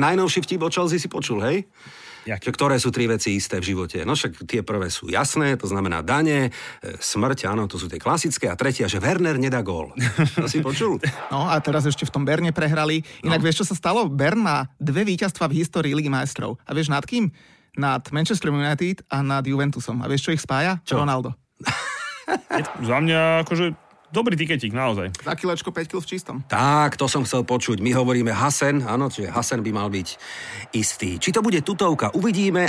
Najnovší vtip o Chelsea si počul, hej? Jak? Že ktoré sú tri veci isté v živote? No však tie prvé sú jasné, to znamená dane, e, smrť, áno, to sú tie klasické. A tretia, že Werner nedá gól. To si počul? No a teraz ešte v tom Berne prehrali. Inak no. vieš, čo sa stalo? Bern má dve víťazstva v histórii Ligy majstrov. A vieš nad kým? Nad Manchester United a nad Juventusom. A vieš, čo ich spája? Čo? Ronaldo. Za mňa akože dobrý tiketík, naozaj. Za kilečko 5 kg v čistom. Tak, to som chcel počuť. My hovoríme Hasen, áno, čiže Hasen by mal byť istý. Či to bude tutovka, uvidíme.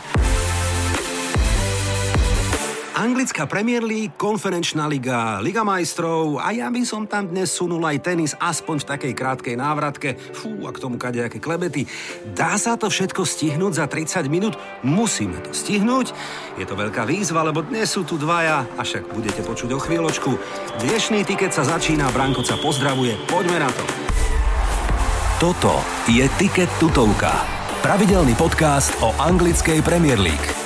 Anglická Premier League, konferenčná liga, Liga majstrov a ja by som tam dnes sunul aj tenis, aspoň v takej krátkej návratke. Fú, a k tomu kadejaké klebety. Dá sa to všetko stihnúť za 30 minút? Musíme to stihnúť. Je to veľká výzva, lebo dnes sú tu dvaja, a však budete počuť o chvíľočku. Dnešný tiket sa začína, Branko sa pozdravuje, poďme na to. Toto je Tiket tutovka. Pravidelný podcast o anglickej Premier League.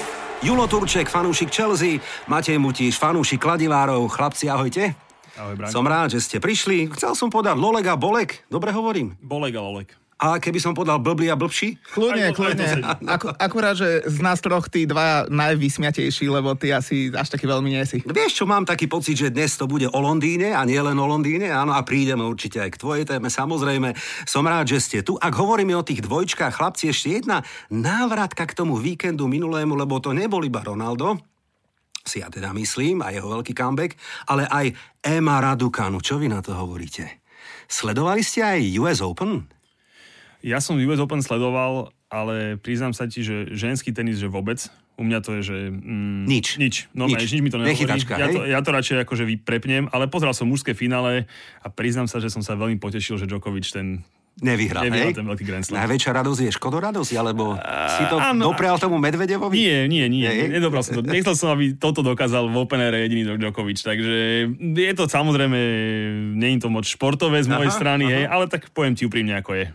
Julo Turček, fanúšik Chelsea, Matej Mutíš, fanúšik Kladivárov. Chlapci, ahojte. Ahoj, Branko. Som rád, že ste prišli. Chcel som podať Lolek a Bolek. Dobre hovorím. Bolek a Lolek. A keby som podal blblý a blbší? Kľudne, kľudne. Ako, akurát, že z nás troch tí dva najvysmiatejší, lebo ty asi až taký veľmi nie si. Vieš čo, mám taký pocit, že dnes to bude o Londýne a nie len o Londýne, áno, a prídeme určite aj k tvojej téme, samozrejme. Som rád, že ste tu. Ak hovoríme o tých dvojčkách, chlapci, ešte jedna návratka k tomu víkendu minulému, lebo to nebol iba Ronaldo, si ja teda myslím, a jeho veľký comeback, ale aj Ema Raducanu. Čo vy na to hovoríte? Sledovali ste aj US Open? Ja som US Open sledoval, ale priznám sa ti, že ženský tenis, že vôbec. U mňa to je, že... Mm, Nič. Nič. No Nič. nič. mi to nehovorí. Nechytačka, ja, hej? to, ja to radšej akože vyprepnem, ale pozrel som mužské finále a priznám sa, že som sa veľmi potešil, že Djokovic ten... Nevyhral, Nevyhral hej? ten veľký Grand Slam. Najväčšia radosť je Škodo radosť, alebo si to áno. doprial tomu Medvedevovi? Nie, nie, nie. Hej? Nedobral som to. Nechcel som, aby toto dokázal v openere jediný Djokovic. Takže je to samozrejme, je to moc športové z mojej Aha, strany, aha. hej, ale tak poviem ti úprimne, ako je.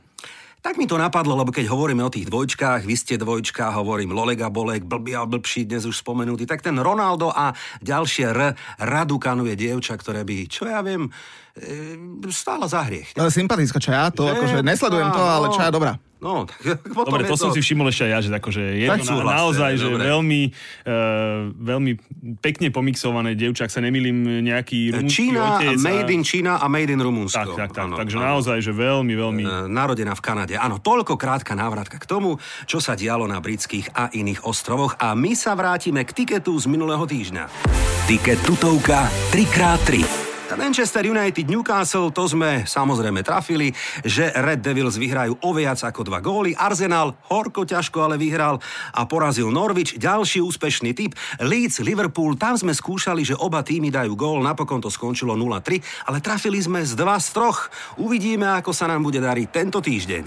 Tak mi to napadlo, lebo keď hovoríme o tých dvojčkách, vy ste dvojčka, hovorím Lolega Bolek, blbý a blbší, dnes už spomenutý, tak ten Ronaldo a ďalšie R, Radukanu je dievča, ktoré by, čo ja viem, e, stála za hriech. Ale sympatická čaja, to Že? akože nesledujem to, ale čaja dobrá. No, tak potom Dobre, je to som si všimol ešte aj ja, že akože je Tak to na, naozaj že dobre. veľmi, uh, veľmi pekne pomixované dievča, ak sa nemýlim, nejaký rumunský Čína, otec. made a... in Čína a made in Tak, Rumunsko. tak, tak. Áno, Takže áno. naozaj, že veľmi, veľmi... E, narodená v Kanade. Áno, toľko krátka návratka k tomu, čo sa dialo na britských a iných ostrovoch. A my sa vrátime k tiketu z minulého týždňa. Tiket tutovka 3x3. Manchester United Newcastle, to sme samozrejme trafili, že Red Devils vyhrajú o viac ako dva góly. Arsenal horko ťažko ale vyhral a porazil Norwich. Ďalší úspešný typ. Leeds Liverpool, tam sme skúšali, že oba týmy dajú gól, napokon to skončilo 0-3, ale trafili sme z dva z troch. Uvidíme, ako sa nám bude dariť tento týždeň.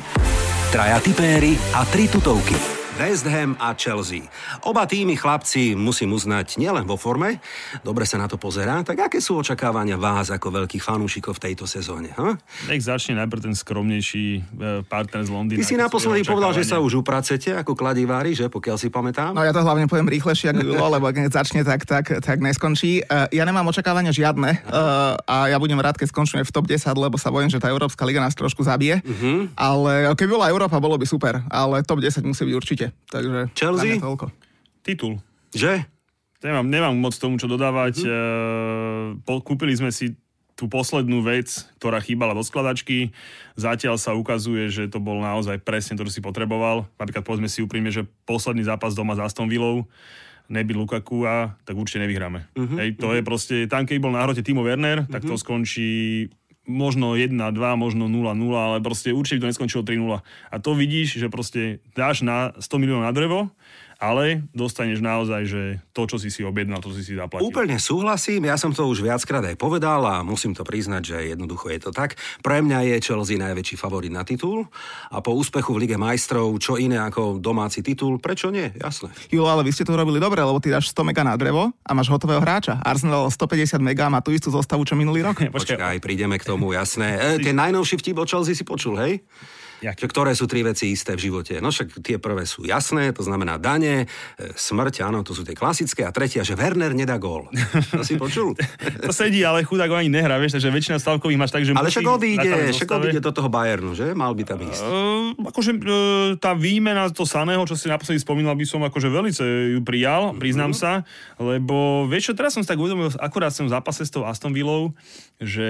Traja tipéry a tri tutovky. West Ham a Chelsea. Oba týmy chlapci musím uznať nielen vo forme, dobre sa na to pozerá, tak aké sú očakávania vás ako veľkých fanúšikov v tejto sezóne? Ha? Nech začne najprv ten skromnejší e, partner z Londýna. Ty si naposledy povedal, že sa už upracete ako kladivári, že pokiaľ si pamätám. No ja to hlavne poviem rýchlejšie ako Julo, lebo keď začne, tak, tak, tak neskončí. Uh, ja nemám očakávania žiadne uh, a ja budem rád, keď skončíme v top 10, lebo sa bojím, že tá Európska liga nás trošku zabije. Uh-huh. Ale keby bola Európa, bolo by super. Ale top 10 musí byť určite. Takže Chelsea? toľko. Titul. Že? Nemám, nemám moc tomu, čo dodávať. Mm-hmm. Po, kúpili sme si tú poslednú vec, ktorá chýbala do skladačky. Zatiaľ sa ukazuje, že to bol naozaj presne to, čo si potreboval. Napríklad povedzme si úprimne, že posledný zápas doma s Aston Villou nebyť Lukaku a tak určite nevyhráme. Uh-huh, Hej, to uh-huh. je proste, tam keď bol na hrote Timo Werner, uh-huh. tak to skončí možno 1-2, možno 0-0, ale proste určite to neskončilo 3-0. A to vidíš, že proste dáš na 100 miliónov na drevo, ale dostaneš naozaj, že to, čo si si objednal, to si si zaplatil. Úplne súhlasím, ja som to už viackrát aj povedal a musím to priznať, že jednoducho je to tak. Pre mňa je Chelsea najväčší favorit na titul a po úspechu v Lige majstrov, čo iné ako domáci titul, prečo nie? Jasné. Julo, ale vy ste to urobili dobre, lebo ty dáš 100 mega na drevo a máš hotového hráča. Arsenal 150 mega má tú istú zostavu, čo minulý rok. Počkaj, Počkaj, prídeme k tomu, jasné. E, ten najnovší vtip o Chelsea si počul, hej? Jak? Že ktoré sú tri veci isté v živote? No však tie prvé sú jasné, to znamená dane, e, smrť, áno, to sú tie klasické. A tretia, že Werner nedá gól. To si počul? To sedí, ale chudák ani nehrá, vieš, takže väčšina stavkových máš tak, že Ale však odíde, však odíde do toho Bayernu, že? Mal by tam ísť. Uh, akože uh, tá výmena to Saného, čo si naposledy spomínal, by som akože veľmi ju prijal, priznám sa, lebo vieš čo, teraz som si tak uvedomil, akurát som v zápase s tou Aston Villou, že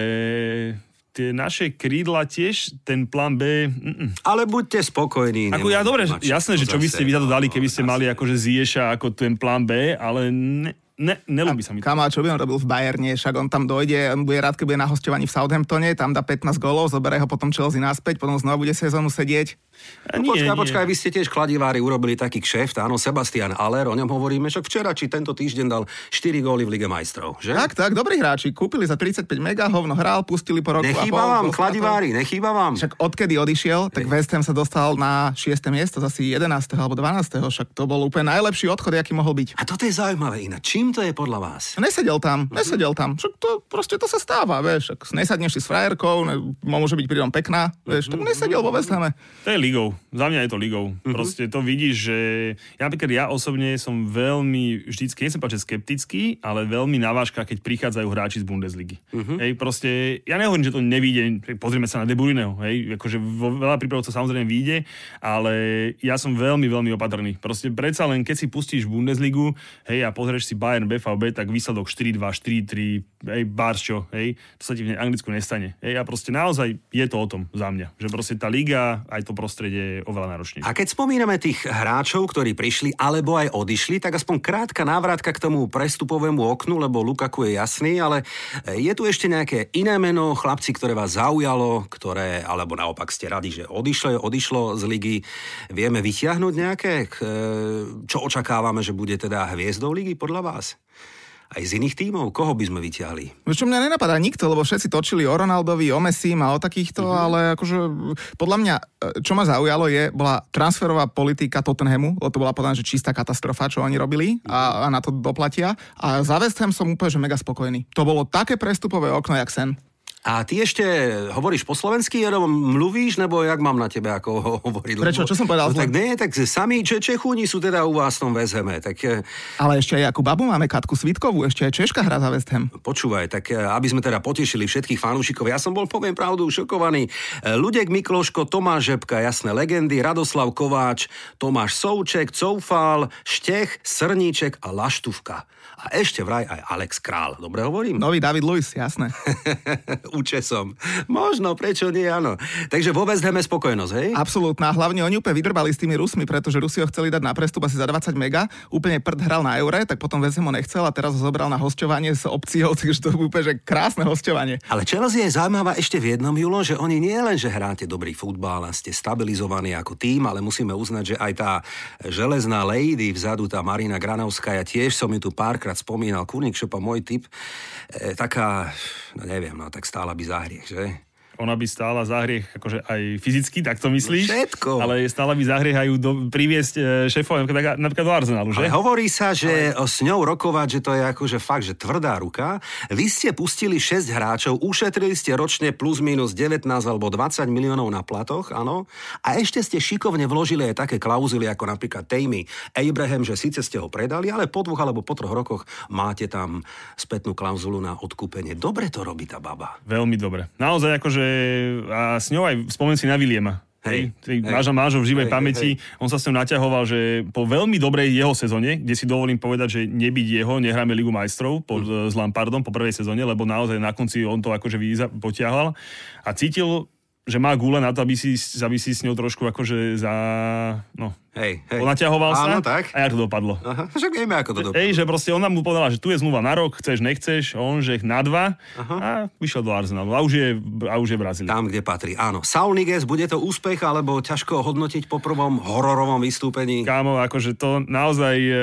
tie naše krídla tiež, ten plán B, mm, Ale buďte spokojní. ako ja dobre, mať jasné, že čo by ste vy za to dali, No, keby ste mali jasné. akože Zieša ako ten plán B, ale ne, ne, nelúbi sa mi to. Kamo, a čo by on robil v Bayerne? Však on tam dojde, on bude rád, keď bude na hostovaní v Southamptone, tam dá 15 golov, zoberie ho potom Chelsea naspäť, potom znova bude sezónu sedieť. No, počkaj, počkaj, vy ste tiež kladivári urobili taký kšeft, áno, Sebastian Aller, o ňom hovoríme, však včera či tento týždeň dal 4 góly v Lige majstrov, že? Tak, tak, dobrí hráči, kúpili za 35 mega, hovno hral, pustili po roku Nechýba a pol. vám, kladivári, nechýba vám. Však odkedy odišiel, tak West Ham sa dostal na 6. miesto, zase 11. alebo 12. Však to bol úplne najlepší odchod, aký mohol byť. A toto je zaujímavé inak. Čím to je podľa vás? Nesedel tam, Mhm. nesedel tam. Však to proste to sa stáva, vieš. Ak nesadneš si s frajerkou, ne, môže byť pritom pekná, vieš, Mhm. tak nesedel vo West Hame. To je ligou. Za mňa je to ligou. Mhm. Proste to vidíš, že ja napríklad ja osobne som veľmi vždycky, nie som páči skeptický, ale veľmi na vážkach, keď prichádzajú hráči z Bundesligy. Mhm. Hej, proste, ja nehovorím, že to nevíde, pozrieme sa na De Bruyneho, hej, akože vo veľa prípadov to samozrejme vyjde, ale ja som veľmi, veľmi opatrný. Proste predsa len, keď si pustíš Bundesligu, hej, a pozrieš si Bayern BVB, tak výsledok 4-2, 4-3, hej, Barčo, hej, to sa ti v Anglicku nestane. Hej, a proste naozaj je to o tom za mňa, že proste tá liga, aj to prostredie je oveľa náročnejšie. A keď spomíname tých hráčov, ktorí prišli alebo aj odišli, tak aspoň krátka návratka k tomu prestupovému oknu, lebo Lukaku je jasný, ale je tu ešte nejaké iné meno, chlapci, ktoré vás zaujalo, ktoré, alebo naopak ste radi, že odišlo, odišlo z ligy. Vieme vyťahnuť nejaké, k- čo očakávame, že bude teda hviezdou ligy podľa vás? Aj z iných tímov? Koho by sme vyťahli? Čo mňa nenapadá nikto, lebo všetci točili o Ronaldovi, o Messim a o takýchto, Mhm. ale akože podľa mňa, e, čo ma zaujalo je, bola transferová politika Tottenhamu, lebo to bola podľa mňa, že čistá katastrofa, čo oni robili a, a na to doplatia. A za West Ham som úplne, že mega spokojný. To bolo také prestupové okno, jak sen. A ty ešte hovoríš po slovensky, alebo mluvíš, nebo jak mám na tebe ako ho- hovoriť? Prečo? Čo som povedal No, tak nie, tak sami Če- Čechúni sú teda u vás v tom vezeme. Tak eh, Ale ešte aj akú babu máme, Katku Svitkovú, ešte aj Češka hra za West Ham. počúvaj, tak eh, aby sme teda potešili všetkých fanúšikov, ja som bol, poviem pravdu, šokovaný. Eh, Ľudek Mikloško, Tomáš Žebka, jasné legendy, Radoslav Kováč, Tomáš Souček, Coufal, Štech, Srníček a Laštuvka. A ešte vraj aj Alex Král. Dobre hovorím? Nový David Luiz, jasné. Účesom. Možno, prečo nie, áno. Takže West Hame spokojnosť, hej? Absolútna. Hlavne oni úplne vydrbali s tými Rusmi, pretože Rusi ho chceli dať na prestup asi za 20 mega. Úplne prd hral na eure, tak potom Ham ho nechcel a teraz ho zobral na hostovanie s opciou, takže to je úplne že krásne hostovanie. Ale Chelsea je zaujímavá ešte v jednom, Julo, že oni nie len, že hráte dobrý futbal a ste stabilizovaní ako tým, ale musíme uznať, že aj tá železná lady vzadu, tá Marina Granovská, ja tiež som ju tu párkrát spomínal, Kurník Šopa, môj typ, e, taká, no neviem, no tak stála by za hriech, že? Ona by stála za hriech akože aj fyzicky, tak to myslíš? No všetko. Ale stála by za hriech aj ju do, priviesť e, šéfov napríklad, napríklad do Arsenalu, že? Ale hovorí sa, že ale... s ňou rokovať, že to je akože fakt, že tvrdá ruka. Vy ste pustili 6 hráčov, ušetrili ste ročne plus minus 19 alebo 20 miliónov na platoch, áno. A ešte ste šikovne vložili aj také klauzuly, ako napríklad Tammy Abraham, že síce ste ho predali, ale po dvoch alebo po troch rokoch máte tam spätnú klauzulu na odkúpenie. Dobre to robí tá baba. Veľmi dobre. Naozaj akože a s ňou aj spomen si na Viliema. Hej, Hej, ho v živej Hej, pamäti. hej, On sa s ňou naťahoval, že po veľmi dobrej jeho sezóne, kde si dovolím povedať, že nebyť jeho, nehráme Ligu majstrov pod, Mhm. s Lampardom po prvej sezóne, lebo naozaj na konci on to akože potiahal a cítil, že má gule na to, aby si, aby si s ňou trošku akože za... No, Hej, hej. naťahoval sa Áno, tak. a jak to dopadlo. Aha, však vieme, ako to dopadlo. Ej, že proste ona mu povedala, že tu je zmluva na rok, chceš, nechceš, on že na dva Aha. a vyšiel do Arsenalu. A už je, a už je v Brazílii. Tam, kde patrí. Áno. Saul Niguez, bude to úspech, alebo ťažko hodnotiť po prvom hororovom vystúpení? Kámo, akože to naozaj, e,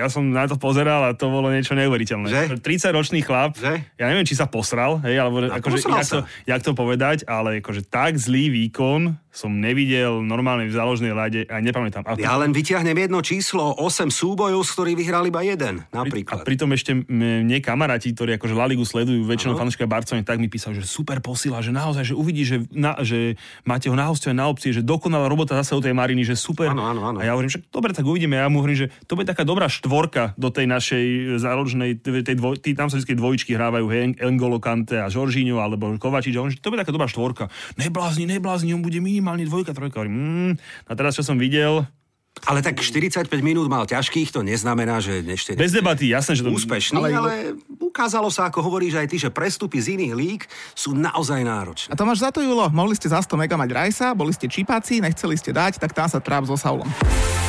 ja som na to pozeral a to bolo niečo neuveriteľné. Že? 30-ročný chlap, Že? ja neviem, či sa posral, hej, alebo A akože, jak, to, jak to povedať, ale akože tak zlý výkon som nevidel normálne v záložnej lade ani nepamätám. A, Ja len vyťahnem jedno číslo, 8 súbojov, z ktorých vyhral iba jeden, a napríklad. pritom ešte mne kamaráti, ktorí akože La Ligu sledujú, väčšinou fanúšika Barcelony, tak mi písali, že super posila, že naozaj, že uvidí, že, na, že máte ho na hostie na opcie, že dokonalá robota zase u tej Mariny, že super. Áno, áno, áno. A ja hovorím, že dobre, tak uvidíme. Ja mu hovorím, že to bude taká dobrá štvorka do tej našej záložnej, tej dvoj, tí, tam sa vždy dvojičky hrávajú, hej, Engolo Kante a Žoržíňo, alebo Kovačič. A on, že to bude taká dobrá štvorka. Neblázni, neblázni, on bude minimálne dvojka, trojka. Hovorím, mm. A teraz, čo som videl, Ale tak 45 minút mal ťažkých, to neznamená, že ešte bez debaty, jasné, že to... úspešný, ale, ale ukázalo sa, ako hovoríš aj ty, že prestupy z iných líg sú naozaj náročné. A to máš za to, Julo, mohli ste za 100 mega mať Rajsa, boli ste čipáci, nechceli ste dať, tak tam sa tráp so Saulom.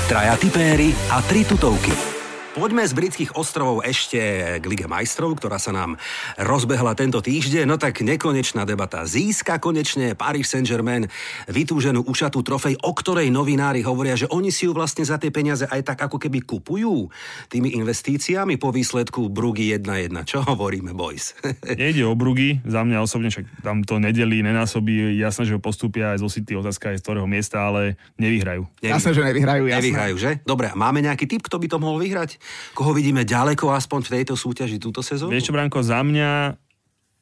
Traja tipéri a tri tutovky. Poďme z britských ostrovov ešte k Lige majstrov, ktorá sa nám rozbehla tento týždeň. No tak nekonečná debata. Získa konečne Paris Saint-Germain vytúženú ušatú trofej, o ktorej novinári hovoria, že oni si ju vlastne za tie peniaze aj tak ako keby kupujú tými investíciami po výsledku Brugy 1-1. Čo hovoríme, boys? Nejde o Brugy, za mňa osobne, však tam to nedelí, nenásobí, jasné, že ho postupia aj zo City, otázka je z ktorého miesta, ale nevyhrajú. Jasné, že nevyhrajú, jasné. Nevyhrajú, že? Dobre, a máme nejaký typ, kto by to mohol vyhrať? Koho vidíme ďaleko aspoň v tejto súťaži túto sezónu? Vieš čo, Branko, za mňa,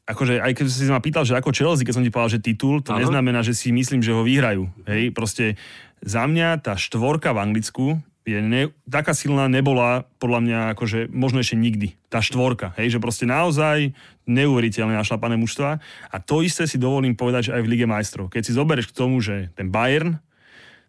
akože aj keď si ma pýtal, že ako Chelsea, keď som ti povedal, že titul, to Áno. neznamená, že si myslím, že ho vyhrajú. Hej, proste za mňa tá štvorka v Anglicku je ne, taká silná nebola podľa mňa akože možno ešte nikdy. Tá štvorka, hej, že proste naozaj neuveriteľne našlapané mužstva. A to isté si dovolím povedať, že aj v Lige majstrov. Keď si zoberieš k tomu, že ten Bayern,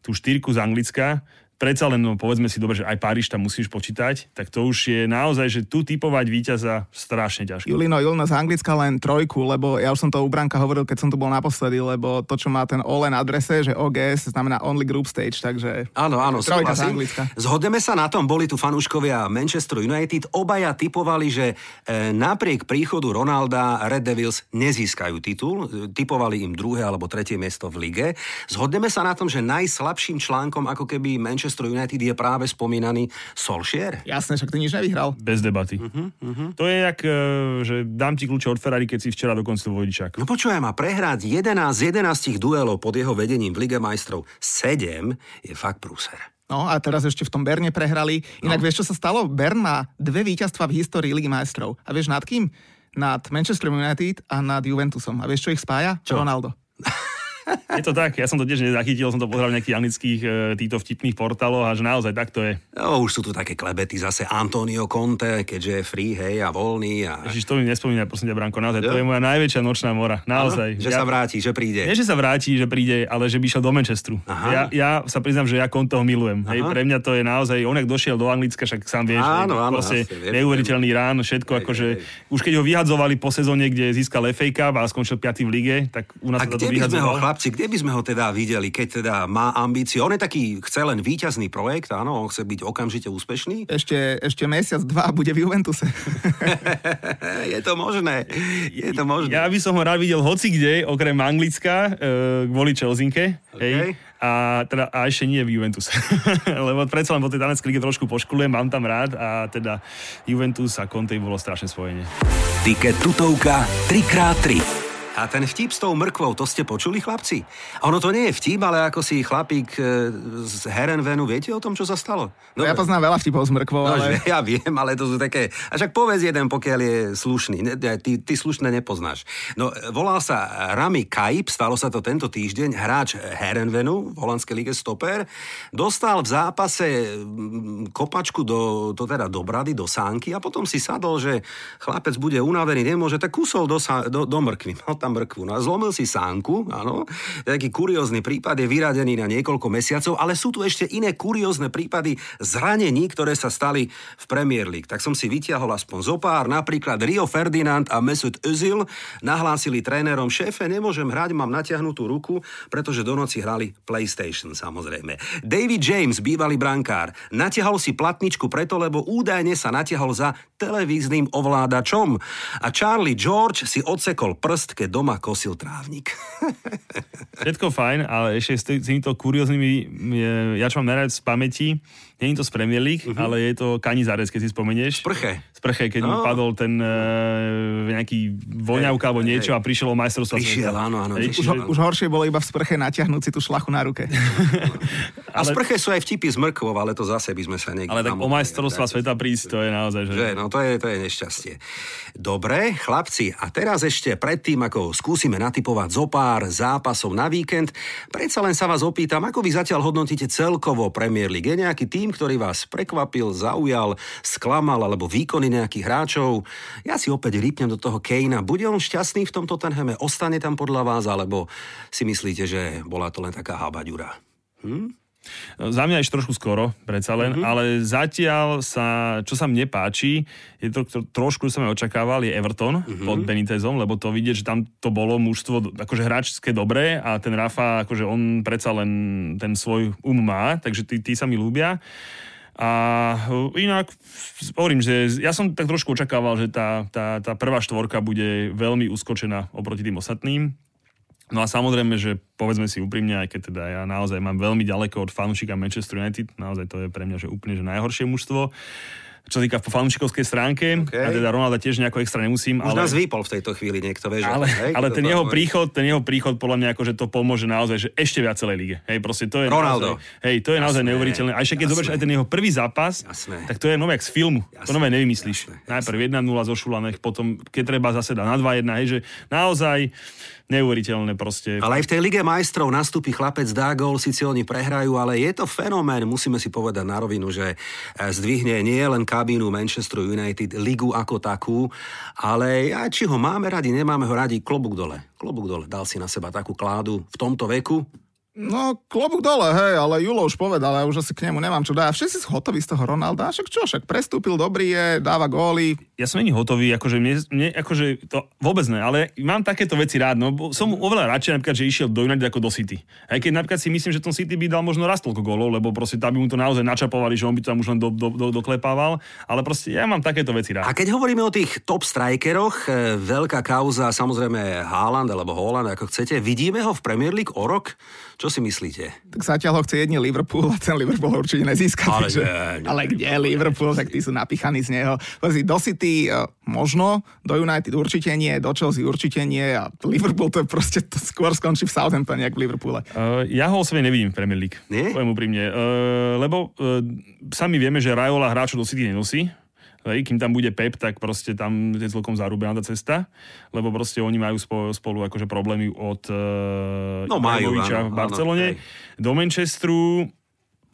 tú štyrku z Anglicka, predsa len, no, povedzme si dobre, že aj Paríž tam musíš počítať, tak to už je naozaj, že tu typovať víťaza strašne ťažké. Julino, Julino z Anglicka len trojku, lebo ja už som to u Branka hovoril, keď som tu bol naposledy, lebo to, čo má ten OLE na adrese, že OGS znamená Only Group Stage, takže... Áno, áno, Trojka z. Anglicka. Zhodneme sa na tom, boli tu fanúškovia Manchester United, obaja typovali, že e, napriek príchodu Ronalda Red Devils nezískajú titul, typovali im druhé alebo tretie miesto v lige. Zhodneme sa na tom, že najslabším článkom ako keby Manchester United je práve spomínaný Solskjaer. Jasné, však ty nič nevyhral. Bez debaty. Uh-huh, uh-huh. To je jak, e, že dám ti kľúče od Ferrari, keď si včera dokonca vodičák. No počujem, a prehrať 11 z 11 duelov pod jeho vedením v Lige majstrov 7 je fakt prúser. No a teraz ešte v tom Berne prehrali. Inak no. vieš, čo sa stalo? Bern má dve víťazstva v histórii Ligy majstrov. A vieš nad kým? Nad Manchester United a nad Juventusom. A vieš, čo ich spája? Čo? Ronaldo. Je to tak, ja som to tiež nezachytil, som to pozeral v nejakých anglických e, týchto vtipných portáloch a že naozaj tak to je. No, už sú tu také klebety, zase Antonio Conte, keďže je free, hej, a voľný. A... Ježiš, to mi nespomínaj, prosím ťa, Branko, naozaj, to Jo. je moja najväčšia nočná mora, naozaj. Áno, že sa vráti, že príde. Nie, že sa vráti, že príde, ale že by išiel do Manchesteru. Aha. Ja, ja sa priznám, že ja Conteho milujem. Hej, pre mňa to je naozaj, on ak došiel do Anglicka, však sám vieš, Áno, áno, proste viem, neuveriteľný rán, všetko Hej, akože, hej, už keď ho vyhadzovali po sezóne, kde získal FA Cup a skončil 5. v lige, tak u nás A sa to kde chlapci, kde by sme ho teda videli, keď teda má ambície? On je taký, chce len víťazný projekt, áno, on chce byť okamžite úspešný. Ešte, ešte mesiac, dva bude v Juventuse. je to možné, je to možné. Ja by som ho rád videl hoci kde, okrem Anglicka, e, kvôli Chelsinke. Hej, a, teda, a ešte nie v Juventus. Lebo predsa len po tej daneckej lige trošku poškulujem, mám tam rád a teda Juventus a Conte bolo strašné spojenie. Tiket tutovka 3x3. A ten vtip s tou mrkvou, to ste počuli, chlapci? A ono to nie je vtip, ale ako si chlapík e, z Herenvenu, viete o tom, čo sa stalo? No, ja poznám veľa vtipov s mrkvou, No, ale... Ja viem, ale to sú také... A však povedz jeden, pokiaľ je slušný. Ne, ty, ty slušné nepoznáš. No, volal sa Rami Kaip, stalo sa to tento týždeň, hráč Herenvenu v holandskej lige Stoper. Dostal v zápase mm, kopačku do, to teda do brady, do sánky a potom si sadol, že chlapec bude unavený, nemôže, tak kusol do, do, do mrkvy. Mal tam mrkvu. No a zlomil si sánku, áno. Taký kuriózny prípad je vyradený na niekoľko mesiacov, ale sú tu ešte iné kuriózne prípady zranení, ktoré sa stali v Premier League. Tak som si vytiahol aspoň zo pár, napríklad Rio Ferdinand a Mesut Özil nahlásili trénerom, šéfe, nemôžem hrať, mám natiahnutú ruku, pretože do noci hrali PlayStation, samozrejme. David James, bývalý brankár, natiahol si platničku preto, lebo údajne sa natiahol za televíznym ovládačom. A Charlie George si odsekol prst, keď doma kosil trávnik. Všetko fajn, ale ešte s tý- s týmito kurióznymi, je- ja čo mám najviac z pamäti, nie je to z Premier League, uh-huh. ale je to Kanizárez, keď si spomenieš. Prche. Z prche, keď mu No. padol ten uh, nejaký voňavka alebo niečo a prišiel o majstrovstvo. Prišiel, sveta. áno, áno, Hej, Už, ho- už horšie bolo iba v sprche natiahnuť si tú šlachu na ruke. A ale... sprche sú aj vtipy z mrkvov, ale to zase by sme sa niekde... Ale tak o majstrovstva sveta prísť, to je naozaj... Že... že no to je, to je nešťastie. Dobre, chlapci, a teraz ešte predtým, ako skúsime natypovať zo pár zápasov na víkend, predsa len sa vás opýtam, ako vy zatiaľ hodnotíte celkovo Premier League? Je nejaký tým, ktorý vás prekvapil, zaujal, sklamal, alebo výkony nejakých hráčov? Ja si opäť rýpnem do toho Kejna. Bude on šťastný v tomto Tottenhame? Ostane tam podľa vás, alebo si myslíte, že bola to len taká habaďura? Hm? Za mňa ešte trošku skoro, predsa len, mm-hmm. ale zatiaľ sa, čo sa mne páči, je to, trošku, som očakával, je Everton mm-hmm. pod Benitezom, lebo to vidieť, že tam to bolo mužstvo, akože hráčské dobré a ten Rafa, akože on predsa len ten svoj um má, takže tí, tí sa mi ľúbia. A inak hovorím, že ja som tak trošku očakával, že tá, tá, tá prvá štvorka bude veľmi uskočená oproti tým ostatným. No a samozrejme, že povedzme si úprimne, aj keď teda ja naozaj mám veľmi ďaleko od fanúšika Manchester United, naozaj to je pre mňa že úplne že najhoršie mužstvo, čo týka po fanúšikovskej stránke. Okay. A teda Ronalda tiež nejako extra nemusím. Už ale... nás vypol v tejto chvíli niekto, vieš. Ale, hej, ale ten jeho, príchod, ten jeho príchod podľa mňa akože to pomôže naozaj, že ešte viac celej lige. Hej, proste to je Ronaldo. Naozaj, hej, to je jasné, naozaj neuveriteľné. A ešte keď zoberieš aj ten jeho prvý zápas, jasné. tak to je nové z filmu. Jasné, to nové nevymyslíš. Jasné, Najprv 1-0 zo Šulanech, potom keď treba zase dá na 2-1, hej, že naozaj neuveriteľné proste. Ale aj v tej Lige majstrov nastúpi chlapec, dá gol, síce oni prehrajú, ale je to fenomén, musíme si povedať na rovinu, že e, zdvihne nie len kabínu Manchester United, ligu ako takú, ale aj či ho máme radi, nemáme ho radi, klobúk dole. Klobúk dole, dal si na seba takú kládu v tomto veku, No, klobúk dole, hej, ale Julo už povedal, ja už asi k nemu nemám čo dať. Všetci sú hotoví z toho Ronalda, však čo, však prestúpil, dobrý je, dáva góly. Ja som není hotový, akože mne, mne akože to vôbec ne, ale mám takéto veci rád, no som oveľa radšej napríklad, že išiel do United ako do City. Aj keď napríklad si myslím, že tom City by dal možno raz toľko gólov, lebo proste tam by mu to naozaj načapovali, že on by to tam už len do, do, do, doklepával, ale proste ja mám takéto veci rád. A keď hovoríme o tých top strikeroch, e, veľká kauza samozrejme Haaland alebo Holland, ako chcete, vidíme ho v Premier League o rok? Čo si myslíte? Tak zatiaľ ho chce jedne Liverpool a ten Liverpool určite nezíska. Ale, takže, nie, nie, ale kde Liverpool, tak tí sú napíchaní z neho. Do City uh, možno, do United určite nie, do Chelsea určite nie a Liverpool to je proste to skôr skončí v Southamptone, ako v Liverpoole. Uh, ja ho osobne nevidím v Premier League. Nie? Poviem úprimne. Uh, lebo uh, sami vieme, že Rajola hráčov do City nenosí Hej, kým tam bude Pep, tak proste tam je celkom zarúbená tá cesta, lebo proste oni majú spolu, spolu akože problémy od uh, no, majú, áno, v Barcelone áno, do Manchesteru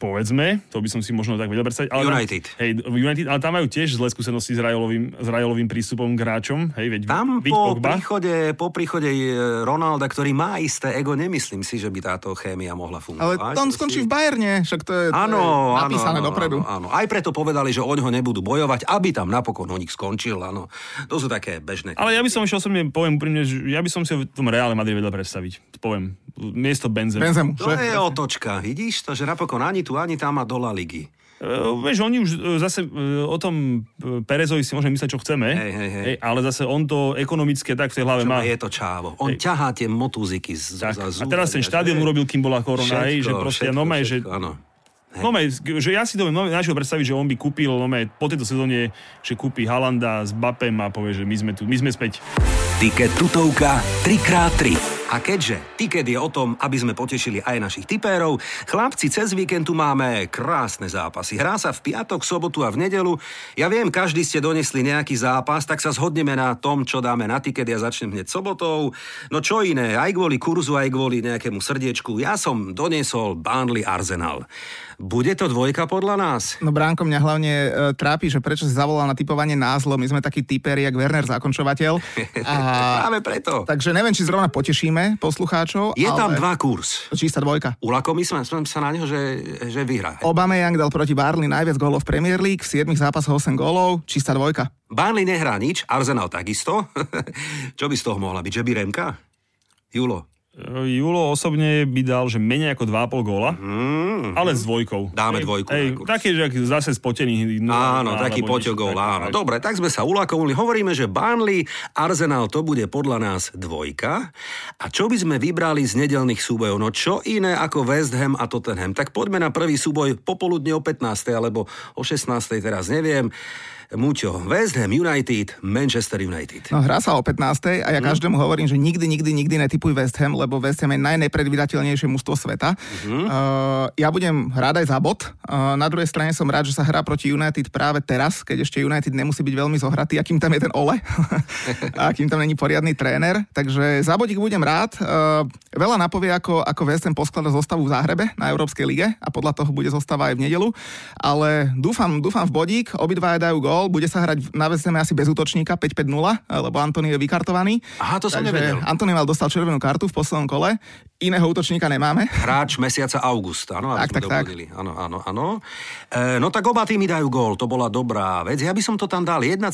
povedzme, to by som si možno tak vedel predstaviť. Ale United. Tam, hej, United, ale tam majú tiež zlé skúsenosti s Rajolovým, s Rajolovým prístupom k hráčom. Hej, veď, tam po príchode, po príchode e, Ronalda, ktorý má isté ego, nemyslím si, že by táto chémia mohla fungovať. Ale on skončí si... v Bayerne, však to je, ano, to je napísané ano, dopredu. Áno, aj preto povedali, že ho nebudú bojovať, aby tam napokon o nich skončil. Áno. To sú také bežné. Ale ja by som ešte osobne poviem úprimne, že ja by som si v tom Reále Madrid vedel predstaviť. Poviem, miesto Benzemu. Benzemu to je otočka, vidíš to, že napokon ani tu, ani tam a dola ligy. Uh, vieš, oni už uh, zase uh, o tom Perezovi si môžeme mysleť, čo chceme, hej, hej, hej. Hej, ale zase on to ekonomické tak v tej hlave čo má. Je to čávo. On hej. ťahá tie motúziky z, tak. za A teraz ten štádion urobil, kým bola korona, všetko, hej, že proste všetko, normálne, že... Áno. No, že ja si to viem našiel predstaviť, že on by kúpil no, po tejto sezóne, že kúpi Halanda s Bapem a povie, že my sme tu, my sme späť. Tiket tutovka 3x3. A keďže tiket je o tom, aby sme potešili aj našich tipérov, chlapci, cez víkend tu máme krásne zápasy. Hrá sa v piatok, sobotu a v nedelu. Ja viem, každý ste donesli nejaký zápas, tak sa zhodneme na tom, čo dáme na tiket. Ja začnem hneď sobotou. No čo iné, aj kvôli kurzu, aj kvôli nejakému srdiečku. Ja som doniesol Burnley Arsenal. Bude to dvojka podľa nás? No Bránko, mňa hlavne e, trápi, že prečo si zavolal na typovanie názlo. My sme takí typeri, jak Werner zakončovateľ. A... Práve preto. Takže neviem, či zrovna potešíme poslucháčov. Je ale... tam dva kurz. Čistá dvojka. Ulakom sme sa na neho, že, že vyhrá. Obama Young dal proti Barley najviac gólov v Premier League, v 7 zápasoch 8 gólov, čistá dvojka. Barley nehrá nič, Arsenal takisto. Čo by z toho mohla byť? Že by Remka? Julo, Julo osobne by dal, že menej ako 2,5 góla, mm, ale s dvojkou. Dáme ej, dvojku. Ej, taký, že zase spotený. No, áno, taký poťogol, áno. Dobre, tak sme sa ulakovali. Hovoríme, že Burnley, Arsenal to bude podľa nás dvojka. A čo by sme vybrali z nedelných súbojov? No čo iné ako West Ham a Tottenham? Tak poďme na prvý súboj popoludne o 15. alebo o 16. teraz neviem. Muťo, West Ham United, Manchester United. No hrá sa o 15. a ja hmm. každému hovorím, že nikdy, nikdy, nikdy netypuj West Ham, lebo West Ham je najnepredvydateľnejšie mužstvo sveta. Uh, ja budem rád aj za bod. Uh, na druhej strane som rád, že sa hrá proti United práve teraz, keď ešte United nemusí byť veľmi zohratý, akým tam je ten Ole a akým tam není poriadny tréner. Takže za bodík budem rád. Uh, veľa napovie, ako, ako West Ham posklada zostavu v Záhrebe na Európskej lige a podľa toho bude zostava aj v nedelu. Ale dúfam, dúfam v bodík, obidva dajú gól, bude sa hrať na West asi bez útočníka 5-5-0, lebo Antony je vykartovaný. Aha, to som nevedel. Antony mal dostal červenú kartu v poslednom kole, iného útočníka nemáme. Hráč mesiaca august, áno, tak, tak, tak. Áno, áno, áno. E, no tak oba týmy dajú gól, to bola dobrá vec. Ja by som to tam dal 1,6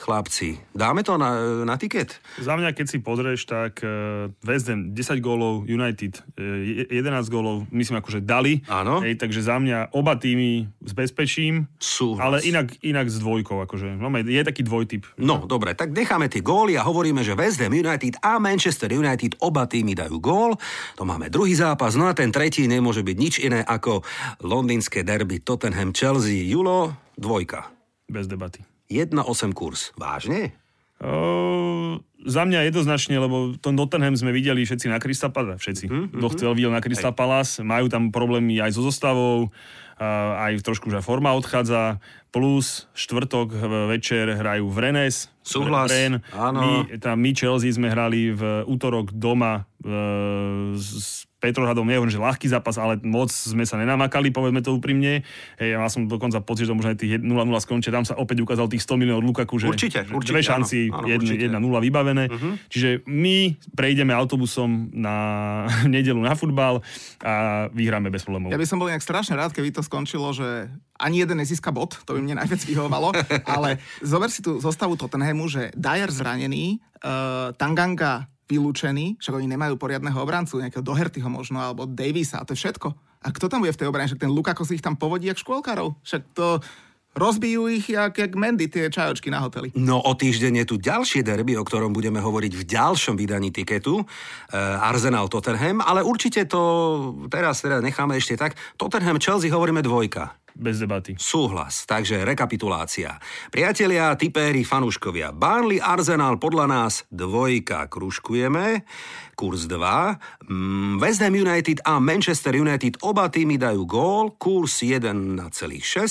chlapci. Dáme to na, na tiket? Za mňa, keď si pozrieš, tak uh, West Ham 10 gólov, United uh, 11 gólov, myslím akože dali. Áno. Hej, takže za mňa oba týmy s bezpečím, Súhlas. ale inak, inak s dvojkou. Akože. No, je taký dvojtyp. No, dobre, tak necháme tie góly a hovoríme, že West Ham United a Manchester United oba týmy dajú gól. To máme druhý zápas, no a ten tretí nemôže byť nič iné ako londýnske derby Tottenham-Chelsea. Julo, dvojka. Bez debaty. 1,8 kurz. Vážne? Uh, za mňa jednoznačne, lebo to Nottingham sme videli všetci na Krista Palace, všetci. Mm-hmm. Kto chcel, videl na Krista Palace. Majú tam problémy aj so zostavou, uh, aj trošku, že forma odchádza. Plus štvrtok večer hrajú v Rennes. Súhlas, Ren. áno. My, tam my Chelsea sme hrali v útorok doma uh, s Petrohradom je že ľahký zápas, ale moc sme sa nenamakali, povedzme to úprimne. Hej, ja som dokonca pocit, že možno aj tých 0-0 skončia, tam sa opäť ukázal tých 100 miliónov Lukaku, že, určite, že určite, dve šanci, áno, áno, jedna, určite. jedna nula vybavené. Uh-huh. Čiže my prejdeme autobusom na nedelu na futbal a vyhráme bez problémov. Ja by som bol nejak strašne rád, keby to skončilo, že ani jeden nezíska bod, to by mne najviac vyhovovalo, ale zober si tú zostavu Tottenhamu, že Dyer zranený, uh, Tanganga vylúčený, však oni nemajú poriadneho obrancu, nejakého Dohertyho možno, alebo Davisa, a to je všetko. A kto tam bude v tej obrane? Však ten Lukako si ich tam povodí jak škôlkarov. Však to rozbijú ich jak, jak Mendy, tie čajočky na hoteli. No o týždeň je tu ďalšie derby, o ktorom budeme hovoriť v ďalšom vydaní tiketu. Uh, Arsenal Tottenham, ale určite to teraz teda necháme ešte tak. Tottenham Chelsea hovoríme dvojka. Bez debaty. Súhlas, takže rekapitulácia. Priatelia, tipéri, fanúškovia. Burnley Arsenal podľa nás dvojka kružkujeme. Kurs 2. Mm, West Ham United a Manchester United oba týmy dajú gól. Kurs 1,6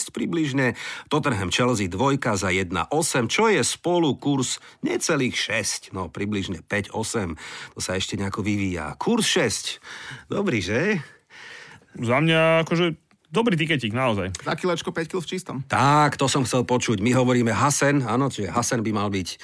približne. Tottenham Chelsea dvojka za 1,8, čo je spolu kurs necelých 6. No približne 5,8. To sa ešte nejako vyvíja. Kurs 6. Dobrý, že? Za mňa akože Dobrý tiketík, naozaj. Za kilečko 5 kg v čistom. Tak, to som chcel počuť. My hovoríme Hasen, áno, čiže Hasen by mal byť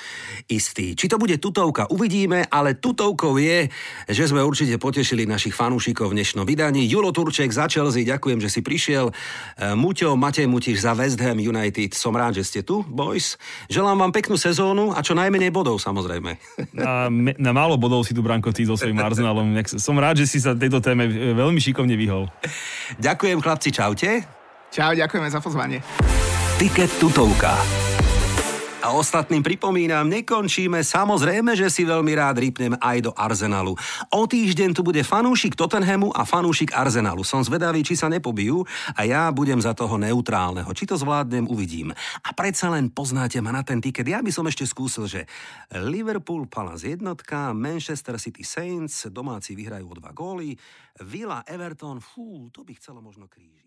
istý. Či to bude tutovka, uvidíme, ale tutovkou je, že sme určite potešili našich fanúšikov v dnešnom vydaní. Julo Turček za Chelsea, ďakujem, že si prišiel. E, Muťo, Matej Mutiš za West Ham United. Som rád, že ste tu, boys. Želám vám peknú sezónu a čo najmenej bodov, samozrejme. Na, na málo bodov si tu, Branko, ty so svojím Arsenalom. Som rád, že si sa tejto téme veľmi šikovne vyhol. Ďakujem, chlapci, čaute. Čau, ďakujeme za pozvanie. Tiket tutovka. A ostatným pripomínam, nekončíme. Samozrejme, že si veľmi rád rýpnem aj do Arsenalu. O týždeň tu bude fanúšik Tottenhamu a fanúšik Arsenalu. Som zvedavý, či sa nepobijú a ja budem za toho neutrálneho. Či to zvládnem, uvidím. A predsa len poznáte ma na ten tiket. Ja by som ešte skúsil, že Liverpool Palace jednotka, Manchester City Saints, domáci vyhrajú o dva góly, Villa Everton, fú, to by chcelo možno krížiť.